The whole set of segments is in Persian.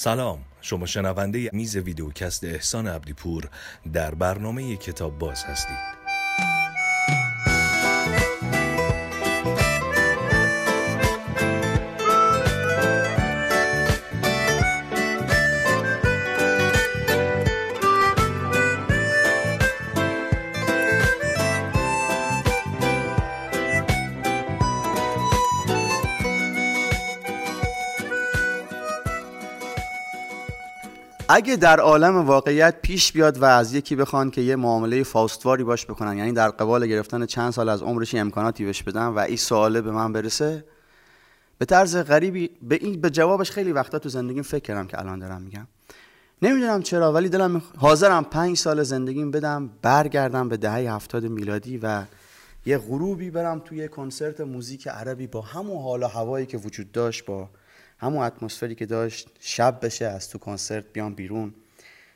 سلام شما شنونده میز ویدیوکست احسان عبدیپور در برنامه کتاب باز هستید. اگه در عالم واقعیت پیش بیاد و از یکی بخوان که یه معامله فاستواری باش بکنن یعنی در قبال گرفتن چند سال از عمرش امکاناتی بهش بدن و این سواله به من برسه به طرز غریبی به این به جوابش خیلی وقتا تو زندگیم فکر کردم که الان دارم میگم. نمی‌دونم چرا ولی دلم حاضرم پنج سال زندگیم بدم برگردم به دهه هفتاد میلادی و یه غروبی برم توی کنسرت موزیک عربی با همون حال و هوایی که وجود داشت با همون اتمسفری که داشت شب بشه از تو کنسرت بیام بیرون.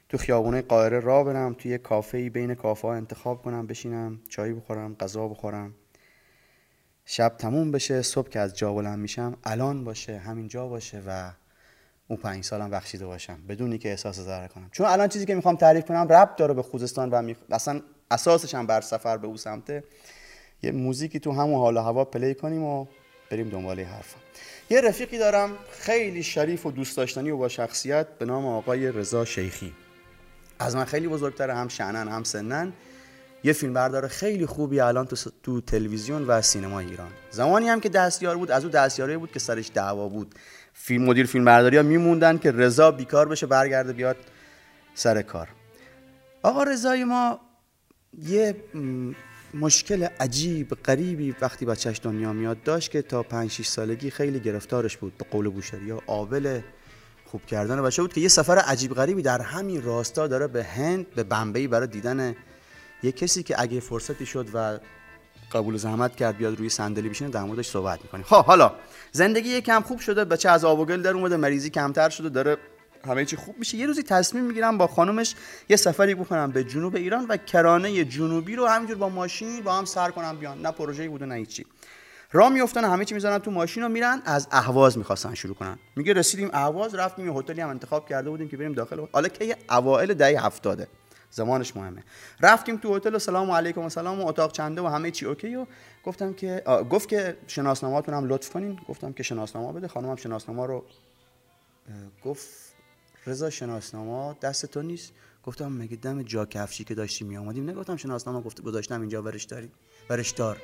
تو خیابونه قاهره را برم توی کافه بین کافه ها انتخاب کنم بشینم چای بخورم غذا بخورم. شب تموم بشه صبح که از جا بلند میشم الان باشه همین جا باشه و اون پنج سالم بخشیده باشم بدونی که احساس ضرر کنم. چون الان چیزی که می‌خوام تعریف کنم ربط داره به خوزستان و می... اصلا اساسش هم بر سفر به او سمته. یه موزیکی تو همون حال هوا پلی کنیم و بریم دنبال حرفم یه رفیقی دارم خیلی شریف و دوست داشتنی و با شخصیت به نام آقای رضا شیخی. از من خیلی بزرگتره هم شعنن هم سنن. یه فیلم بردار خیلی خوبی الان تو, تو تلویزیون و سینما ایران. زمانی هم که دستیار بود از او دستیاری بود که سرش دعوا بود. فیلم مدیر فیلم برداری ها میموندن که رضا بیکار بشه برگرده بیاد سر کار. آقا رضای ما یه مشکل عجیب غریبی وقتی بچهش دنیا میاد داشت که تا 5 6 سالگی خیلی گرفتارش بود. به قول بوشری ها آول خوب کردن بچه بود که یه سفر عجیب غریبی در همین راستا داره به هند به بمبئی برای دیدن یه کسی که اگه فرصتی شد و قبول زحمت کرد بیاد روی صندلی بشینه در موردش صحبت می‌کنیم. خب حالا زندگی یکم خوب شده بچه از آب و گل در اومده مریضی کمتر شده داره همه چی خوب میشه. یه روزی تصمیم می‌گیرم با خانومش یه سفری بکنم به جنوب ایران و کرانه جنوبی رو همینجور با ماشین با هم سر کنم بیان. نه پروژه‌ای بوده نه هیچی. راه میافتن همه چی می‌زنن تو ماشین و میرن از اهواز می‌خواستن شروع کنن. میگه رسیدیم اهواز رفتیم یه هتلی هم انتخاب کرده بودیم که بریم داخل. حالا که اوایل دهه هفتاده. زمانش مهمه. رفتیم تو هتل و سلام علیکم و سلام و اتاق چنده و همه چی اوکی و گفتم که گفت که شناسنامه‌تون هم لطف کنین. گفتم که شناسنامه بده. خانمم شناسنامه رو گفت رضا شناسنامه دست تو نیست؟ گفتم مگه دم جا کفشی که داشتیم می آمدیم نگفتم شناسنامه گفت گذاشتم اینجا ورش داری ورش دار.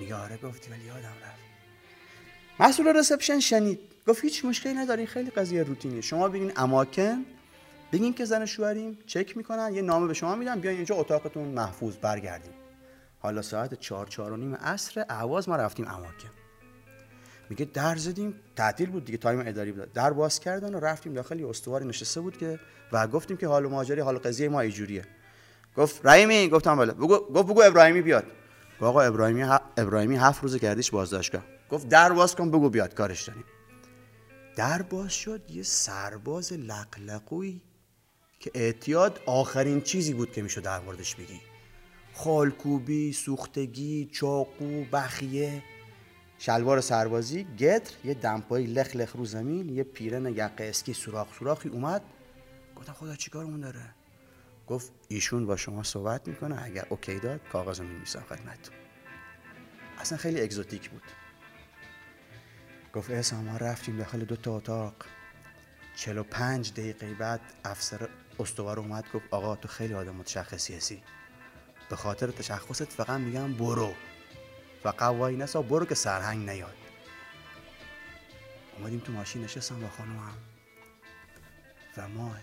میگه آره گفتی ولی یادم رفت. مسئول رسپشن شنید. گفت هیچ مشکلی نداری خیلی قضیه روتینی شما ببین اماکن بگین که زن شوهریم چک می‌کنن یه نامه به شما میدن بیاین اینجا اتاقتون محفوظ برگردیم حالا ساعت چهار چهار و نیم عصر اهواز ما رفتیم اماکن. میگه در زدیم تعطیل بود دیگه تایم اداری بود. در باز کردن و رفتیم داخل یه استواری نشسته بود که و گفتیم که حال ماجری حال قضیه ما اینجوریه. گفت رحیمی گفتم بله. بگو گفت بگو ابراهیمی بیاد. آقا ابراهیمی ه... ابراهیمی هفت روز کردیش بازداشتگاه. گفت در باز کن بگو بیاد کارش داریم. در باز شد یه سرباز لقلقوی که اعتیاد آخرین چیزی بود که می‌شد در موردش بگی. خالکوبی سوختگی چاقو بخیه. شلوار سربازی گتر یه دمپایی لخ لخ رو زمین یه پیرن یقه اسکی سوراخ سوراخی اومد. گفتم خدا چیکارمون داره؟ گفت ایشون با شما صحبت می‌کنه اگر OK داد کاغذ رو می‌نویسم خدمتتون. اصلا خیلی exotic بود. گفت احسان ما رفتیم داخل دو تا اتاق. 45 دقیقه بعد افسر استوار اومد گفت آقا تو خیلی آدم متشخصی هستی. به خاطر تشخصت فقط میگم برو. و قوایی نسا برو که سرهنگ نیاد. اومدیم تو ماشین نشستم با خانومم و ما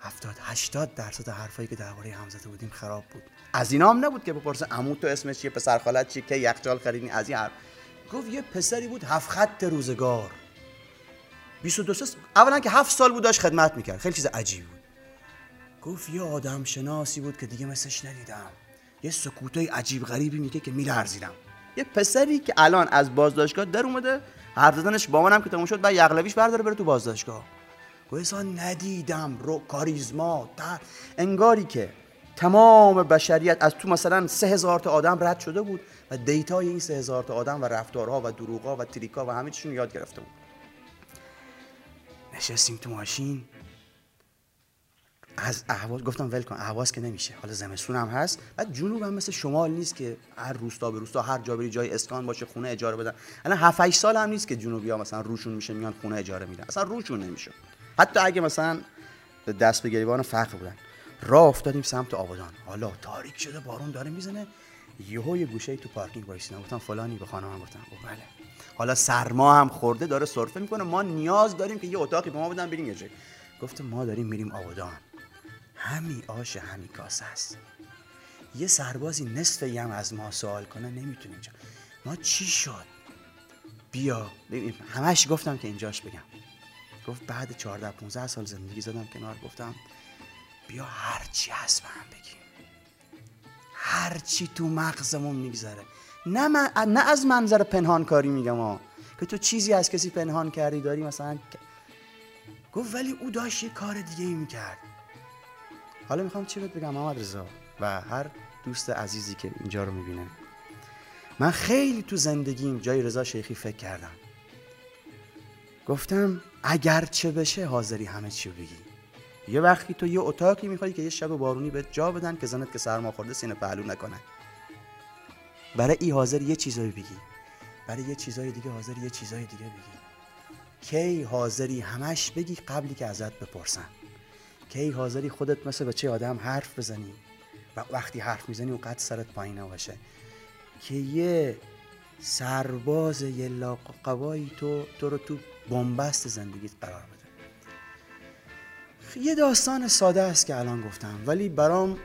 هفتاد هشتاد درصد حرفایی که درباره هم بودیم خراب بود. از اینا هم نبود که بپرسه عمو تو اسمش چیه پسر خالت چیه که یخچال خریدین از این حرف. گفت یه پسری بود هفت خط روزگار. 22 سال اولا که هفت سال بود داشت خدمت می‌کرد. خیلی چیز عجیبی بود. گفت یه آدم شناسی بود که دیگه مثلش ندیدم. یه سکوتای عجیب غریبی میگه که میلرزیدم. یه پسری که الان از بازداشتگاه در اومده حرف زدنش با منم که تموم شد بعد یغلبیش برداره بره تو بازداشتگاه. گویا ندیدم رو کاریزما در انگاری که تمام بشریت از تو مثلا سه هزار تا آدم رد شده بود و دیتای این سه هزار تا آدم و رفتارها و دروغا و تریکا و همه چیشون یاد گرفته بود. نشستیم تو ماشین. از اهواز گفتم ول کن اهواز که نمیشه حالا زمستون هم هست. بعد جنوب هم مثل شمال نیست که هر روستا به روستا هر جا بری جای اسکان باشه خونه اجاره بدن. الان 7 8 سال هم نیست که جنوبی ها مثلا روشون میشه میان خونه اجاره میدن. اصلا روشون نمیشه. حتی اگه مثلا دست به گریبان فقر بودن. راه افتادیم سمت آبادان. حالا تاریک شده بارون داره می‌زنه. یهو یه گوشه تو پارکینگ وایسیدم. گفتم فلانی به خانم گفتم. گفت بله. حالا سرما هم خورده داره سرفه می‌کنه. ما نیاز داریم که یه اتاقی به ما بدن بریم یه جایی گفتم ما داریم میریم آبادان. همی آش همی کاسه است. یه سربازی نصف یم از ما سوال کنه نمی‌تونه اینجا ما چی شد؟ بیا همش گفتم که اینجاش بگم. گفت بعد 14 15 سال زندگی زدم کنار گفتم بیا هرچی هست به هم بگیم. هرچی تو مغزمون میگذره. نه, نه از منظر پنهان کاری میگم ها که تو چیزی از کسی پنهان کردی داری مثلا گفت ولی او داشت یه کار دیگه ای می‌کرد. حالا می‌خوام چی بهت بگم محمد رضا و هر دوست عزیزی که اینجا رو می‌بینه. من خیلی تو زندگیم جای رضا شیخی فکر کردم. گفتم اگر چه بشه حاضری همه چی بگی. یه وقتی تو یه اتاقی می‌خوای که یه شب بارونی به جا بدن که زنت که سرما خورده سینه پهلو نکنه. برای ای حاضر یه چیزایی بگی. برای یه چیزای دیگه حاضر یه چیزای دیگه بگی. کی حاضری همش بگی قبلی که ازت بپرسن. کی حاضری خودت مثل بچه آدم حرف بزنی و وقتی حرف می‌زنی قد سرت پایین باشه که یه سرباز یه لاقوایی تو تو رو تو بنبست زندگیت قرار بده. یه داستان ساده است که الان گفتم ولی برام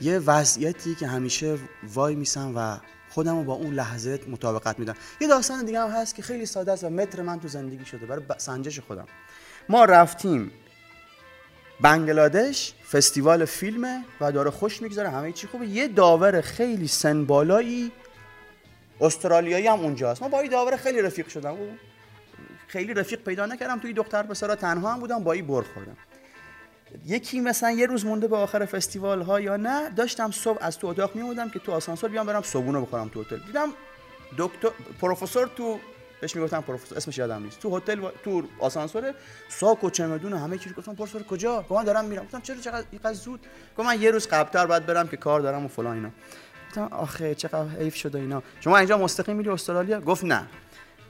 یه وضعیتی که همیشه وای میسم و خودم رو با اون لحظه مطابقت میدم. یه داستان دیگه هم هست که خیلی ساده است و متر من تو زندگی شده. برای سنجش خودم. ما رفتیم بنگلادش فستیوال فیلمه و داره خوش می‌گذاره همه چی خوبه. یه داور خیلی سن بالایی استرالیایی هم اونجاست. ما با این داور خیلی رفیق شدم. خیلی رفیق پیدا نکردم. توی دختر پسرا تنها هم بودم با این بر خوردم. یکی مثلا یه روز مونده به آخر فستیوال ها یا نه داشتم صبح از تو اتاق میمودم که تو آسانسور بیام برم صبونه بخورم تو هتل. دیدم دکتر پروفسور تو بهش می‌گفتم پروفسور. اسمش یادم نیست. تو هتل و... تو آسانسور ساک و چمدون همه چیز گفتم پروفسور کجا؟ گفتم دارم میرم. گفتم چرا چقدر اینقدر زود؟ گفتم من یه روز قبلتر بعد برم که کار دارم و فلان اینا. گفتم آخه چقدر حیف شده اینا. شما اینجا مستقیم میری استرالیا؟ گفت نه.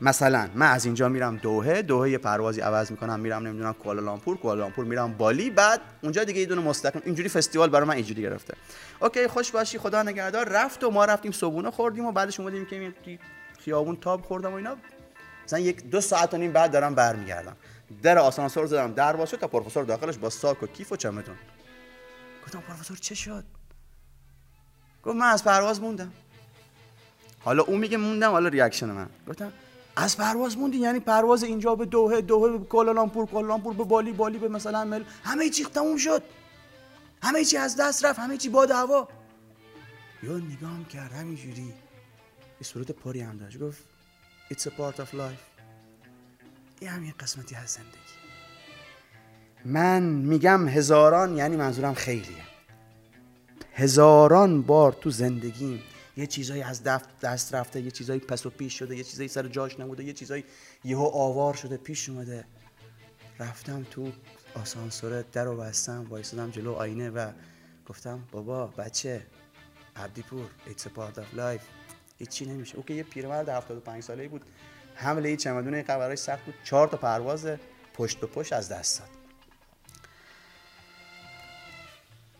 مثلا من از اینجا میرم دوهه دوهه یه پروازی عوض می‌کنم. میرم نمی‌دونم کوالالامپور. کوالالامپور میرم بالی. بعد اونجا دیگه یه دونه مستقیم اینجوری فستیوال برای من اینجوری گرفته. OK خوش باشی. خدا نگهدار. رفت و ما رفتیم صبونه خوردیم و بعدش اومدیم که خیابون تاب خوردم و اینا. مثلا یک دو ساعت و نیم بعد دارم برمیگردم. در آسانسور زدم در باشه تا پروفسور داخلش با ساک و کیف و چمدون. گفتم پروفسور چه شد؟ گفت من از پرواز موندم. حالا اون میگه موندم حالا reaction من. گفتم از پرواز موندی؟ یعنی پرواز اینجا به دوهه دوهه به کوالالامپور کوالالامپور به بالی بالی به مثلا مل همه چی تموم شد. همه چی از دست رفت همه چی باد هوا یا نگام کرد همینجوری. یه صورت پاری هم داشت. گفت It's a part of life. این همین قسمتی از زندگی. من میگم هزاران یعنی منظورم خیلیه. هزاران بار تو زندگیم یه چیزایی از دست رفته یه چیزایی پس و پیش شده یه چیزایی سر جاش نبوده یه چیزایی یهو آوار شده پیش اومده. رفتم تو آسانسور در و بستم وایسادم جلو آینه و گفتم بابا بچه عبدی پور a part of life. هیچی نمیشه. او که یه پیرمرد 75 ساله بود. حمله چمدون قبرای سخت بود. چهار تا پرواز پشت به پشت از دست داد.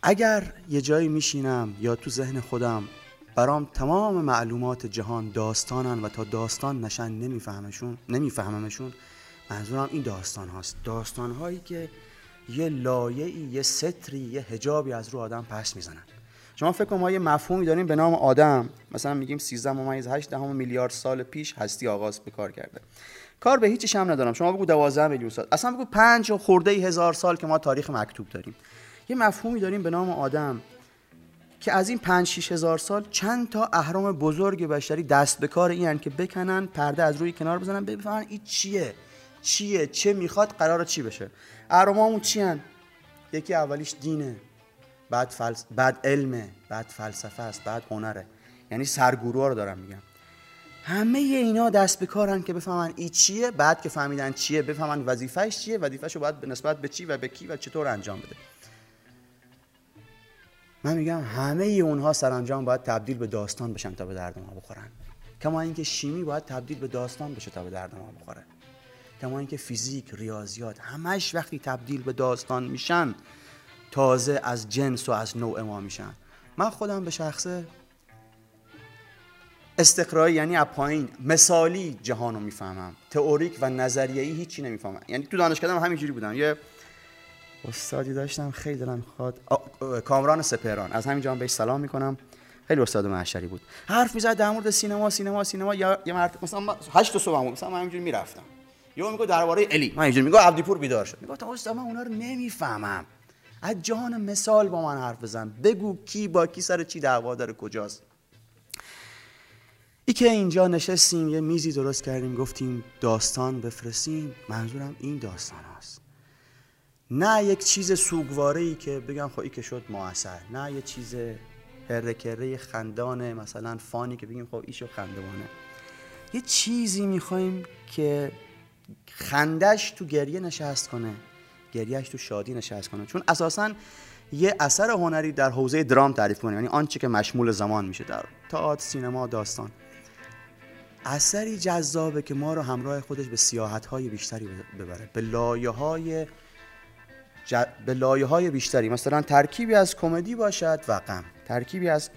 اگر یه جایی میشینم یا تو ذهن خودم برام تمام معلومات جهان داستانن و تا داستان نشن نمیفهمشون نمیفهممشون منظورم این داستان هاست. داستان هایی که یه لایه‌ای یه ستری یه هجابی از رو آدم پس می‌زنن. شما فکر کنم ما یه مفهومی داریم به نام آدم. مثلا میگیم 13 ممیز 8 دهم میلیارد سال پیش هستی آغاز به کار کرده. کار به هیچیش هم ندارم. شما بگو 12 میلیون سال. اصلا بگو 5 خورده هزار سال که ما تاریخ مکتوب داریم. یه مفهومی داریم به نام آدم که از این 5 6 هزار سال چند تا اهرام بزرگ بشری دست به کار این که بکنن پرده از روی کنار بزنن بفهمن این چیه؟ چیه؟ چه می‌خواد؟ قرار چی بشه؟ اهرامامون چی هن؟ یکی اولیش دینه. بعد, فلس... بعد علمه بعد فلسفه است بعد هنره. یعنی سرگروه رو دارم میگم. همه اینا دست به کارن که بفهمن این چیه بعد که فهمیدن چیه بفهمن وظیفهش چیه وظیفهش رو باید به نسبت به چی و به کی و چطور انجام بده. من میگم همه اونها سرانجام باید تبدیل به داستان بشن تا به درد ما بخورن. کما اینکه شیمی باید تبدیل به داستان بشه تا به درد ما بخوره. کما اینکه فیزیک ریاضیات همش وقتی تبدیل به داستان میشن تازه از جنس و از نوع ما میشن. من خودم به شخصه استقرایی یعنی از پایین مثالی جهان رو می‌فهمم. تئوریک و نظریه‌ای هیچی نمی‌فهمم. یعنی تو دانشگاه هم همینجوری بودم. یه استادی داشتم خیلی دلم خواد. کامران سپهران. از همین جام بهش سلام می‌کنم. خیلی استاد معشری بود. حرف می‌زد در مورد سینما سینما سینما. یا یه مرد مثلا 8 صبح بود مثلا من همینجوری می‌رفتم. یهو میگه درباره الی من اینجوری میگه عبدیپور بیدار شد. میگه تا استاد من اونا رو نمی‌فهمم. از جهان مثال با من حرف بزن. بگو کی با کی سر چی دعوا داره کجاست. ای که اینجا نشستیم یه میزی درست کردیم گفتیم داستان بفرستیم. منظورم این داستان هست نه یک چیز سوگواره ای که بگم خب ای که شد موثر. نه یه چیز هرکره خندانه مثلا فانی که بگیم خب ایشو خندوانه یه چیزی می‌خوایم که خندش تو گریه نشست کنه. گریهش تو شادی نشست کنه. چون اساسا یه اثر هنری در حوزه درام تعریف کنه یعنی آنچه که مشمول زمان میشه در تئاتر سینما داستان. اثری جذابه که ما رو همراه خودش به سیاحت های بیشتری ببره. به لایه های به لایه های بیشتری. مثلا ترکیبی از کمدی باشد و غم. ترکیبی از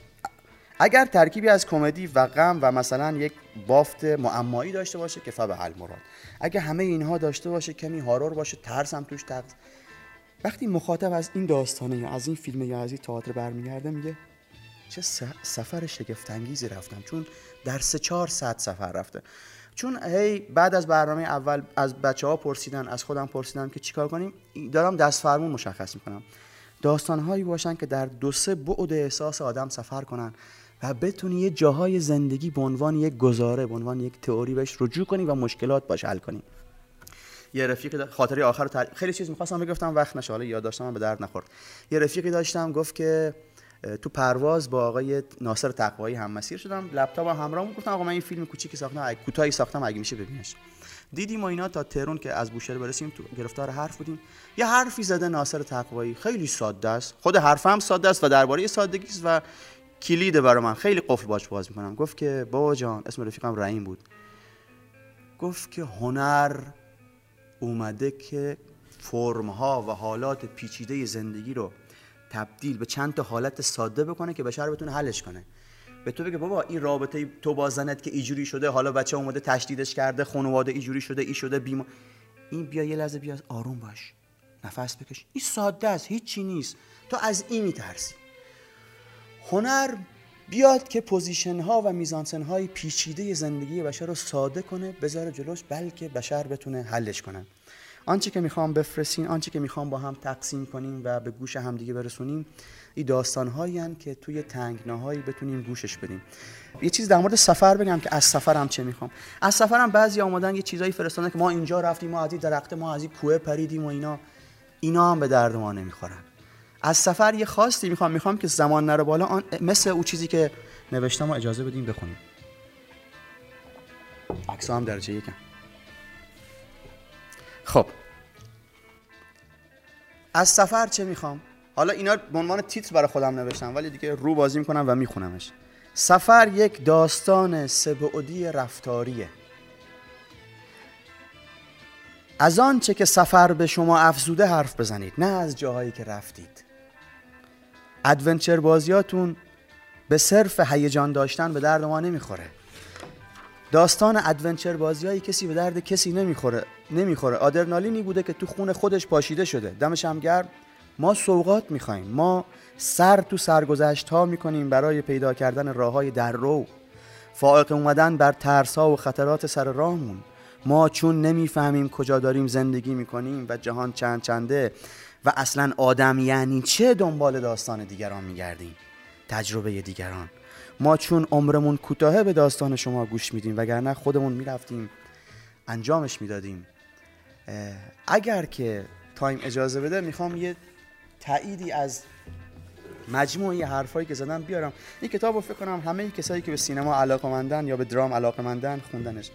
اگر ترکیبی از کمدی و غم و مثلا یک بافت معمایی داشته باشه که فبه المراد. اگر همه اینها داشته باشه کمی هارور باشه ترس هم توش تقص وقتی مخاطب از این داستانه یا از این فیلم یا از این تئاتر برمیگرده میگه چه سفر شگفتانگیزی رفتم. چون در سه چهار ساعت سفر رفته. چون هی بعد از برنامه اول از بچه ها پرسیدن از خودم پرسیدم که چیکار کنیم دارم دست فرمون مشخص می‌کنم. داستان هایی باشن که در دو سه بعد احساس آدم سفر کنن. و بتونی یه جاهای زندگی به عنوان یک گزاره به عنوان یک تئوری بهش رجوع کنی و مشکلات باش حل کنی. یه رفیق خاطری آخر تر... خیلی چیز می‌خواستم بگفتم وقت نشه. حالا یادداشتم به درد نخورد. یه رفیقی داشتم گفت که تو پرواز با آقای ناصر تقوایی هم مسیر شدم. لپتاپ هم همراهم گفتم آقا من این فیلم کوچیکی ساختم کوتاهی ساختم اگه میشه ببینش دیدیم و اینا تا تهران که از بوشهر برسیم تو گرفتار حرف بودیم. یه حرفی زده ناصر تقوایی. خیلی ساده است. خود حرفم ساده است و درباره سادگی است و کلید برای من. خیلی قفل باش باز می‌کنم. گفت که بابا جان اسم رفیقم رحیم بود. گفت که هنر اومده که فرم ها و حالات پیچیده زندگی رو تبدیل به چند تا حالت ساده بکنه که بشر بتونه حلش کنه. به تو بگه بابا این رابطه تو با زنت که ایجوری شده حالا بچه اومده تشدیدش کرده خانواده ایجوری شده ای شده بیما این بیا یه لحظه بیا آروم باش. نفس بکش. این ساده است هیچی نیست. تو از این میترسی. هنر بیاد که position ها و میزانسن های پیچیده زندگی بشر رو ساده کنه بذاره جلوش بلکه بشر بتونه حلش کنه. آنچه که می‌خوام بفرستین آنچه که می‌خوام با هم تقسیم کنیم و به گوش همدیگه برسونیم این داستان هایی که توی تنگناهایی بتونیم گوشش بدیم. یه چیز در مورد سفر بگم که از سفرم چه می‌خوام. از سفرم بعضی آمدن یه چیزایی فرستادن که ما اینجا رفتیم ما از این درخت ما از این کوه پریدیم و اینا. اینا هم به درد ما نمی‌خورن. از سفر یه خواستی می‌خوام می‌خوام که زمان نره بالا. آن مثل او چیزی که نوشتم و اجازه بدیم بخونیم. عکس هم درجه یکم. خب. از سفر چه می‌خوام؟ حالا اینا به عنوان تیتر برای خودم نوشتم ولی دیگه رو بازی می‌کنم و میخونمش. سفر یک داستان سه‌بعدی رفتاریه. از آنچه که سفر به شما افزوده حرف بزنید نه از جاهایی که رفتید. adventure بازیاتون به صرف هیجان داشتن به درد ما نمی‌خوره. داستان adventure بازیایی کسی به درد کسی نمی‌خوره نمی‌خوره. آدرنالینی بوده که تو خون خودش پاشیده شده. دمش هم گرم. ما سوقات می‌خوایم. ما سر تو سرگذشت ها می‌کنیم برای پیدا کردن راه های در رو. فائق اومدن بر ترس ها و خطرات سر راهمون. ما چون نمی‌فهمیم کجا داریم زندگی می‌کنیم و جهان چند چنده و اصلا آدم یعنی چه دنبال داستان دیگران میگردیم؟ تجربه دیگران. ما چون عمرمون کوتاهه به داستان شما گوش میدیم وگرنه خودمون می‌رفتیم انجامش می‌دادیم. اگر که time اجازه بده می‌خوام یه تاییدی از مجموعه حرفایی که زدم بیارم. این کتاب رو فکر کنم همه کسایی که به سینما علاقمندن یا به درام علاقمندن خوندنش.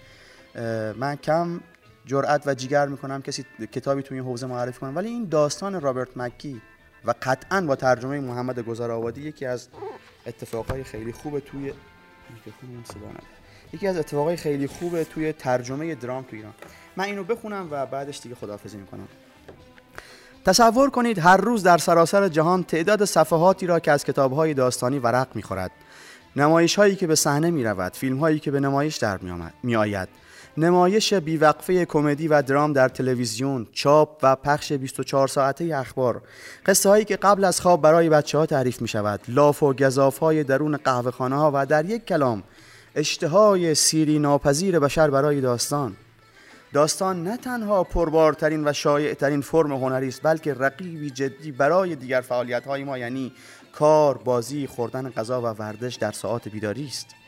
من کم جرأت و جیگر می‌کنم کسی کتابی توی این حوزه معرفی کنم. ولی این داستان رابرت مکی و قطعا با ترجمه محمد گذرآبادی یکی از اتفاقای خیلی خوبه توی یکی از اتفاقای خیلی خوبه توی ترجمه درام تو ایران. من اینو بخونم و بعدش دیگه خداحافظی می‌کنم. تصور کنید هر روز در سراسر جهان تعداد صفحاتی را که از کتابهای داستانی ورق می‌خورد نمایش هایی که به صحنه می رود فیلم هایی که به نمایش در می آید نمایش بیوقفه کمدی و درام در تلویزیون چاپ و پخش 24 ساعته اخبار. قصه هایی که قبل از خواب برای بچه ها تعریف می شود لاف و گذاف های درون قهوه خانه ها و در یک کلام اشتهای سیری ناپذیر بشر برای داستان. داستان نه تنها پربارترین و شایعترین فرم هنری است بلکه رقیبی جدی برای دیگر فعالیت های ما یعنی کار بازی خوردن غذا و ورزش در ساعات بیداری است.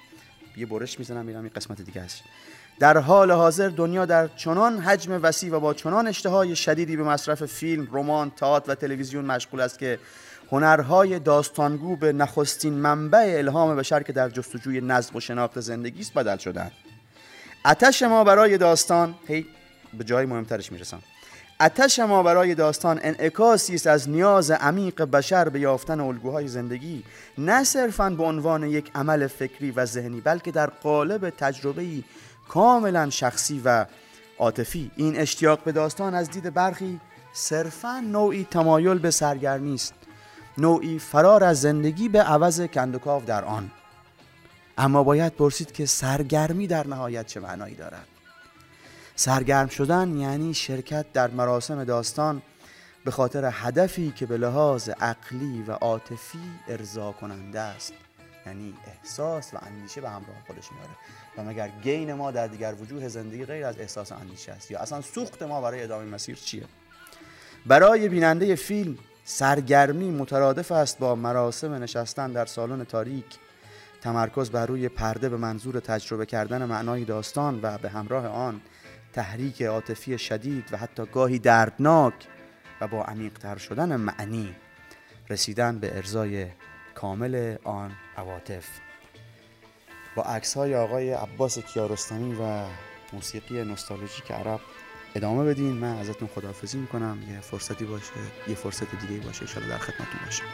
یه برش می‌زنم میرم این قسمت دیگه است در حال حاضر دنیا در چنان حجم وسیع و با چنان اشتهای شدیدی به مصرف فیلم، رمان، تئاتر و تلویزیون مشغول است که هنرهای داستانگو به نخستین منبع الهام بشر که در جستجوی نظم و شناخت زندگی است بدل شدند. اتش ما برای داستان هی به جای مهمترش می‌رسم اتش ما برای داستان انعکاسی است از نیاز عمیق بشر به یافتن الگوهای زندگی نه صرفا به عنوان یک عمل فکری و ذهنی بلکه در قالب تجربه کاملا شخصی و عاطفی. این اشتیاق به داستان از دید برخی صرفا نوعی تمایل به سرگرمی است نوعی فرار از زندگی به عوض کندوکاو در آن. اما باید پرسید که سرگرمی در نهایت چه معنایی دارد؟ سرگرم شدن یعنی شرکت در مراسم داستان به خاطر هدفی که به لحاظ عقلی و عاطفی ارضا کننده است. یعنی احساس و اندیشه به همراه خودش میاره. و مگر گین ما در دیگر وجوه زندگی غیر از احساس اندیشه است؟ یا اصلا سوخت ما برای ادامه مسیر چیه؟ برای بیننده فیلم سرگرمی مترادف است با مراسم نشستن در سالن تاریک. تمرکز بر روی پرده به منظور تجربه کردن معنای داستان و به همراه آن تحریک عاطفی شدید و حتی گاهی دردناک و با عمیقتر شدن معنی رسیدن به ارزای کامل آن عواطف. با عکس های آقای عباس کیارستمی و موسیقی نوستالژیک عرب ادامه بدین. من ازتون خداحافظی می‌کنم. یه فرصتی باشه یه فرصت دیگه باشه. ان در خدمتتون باشم.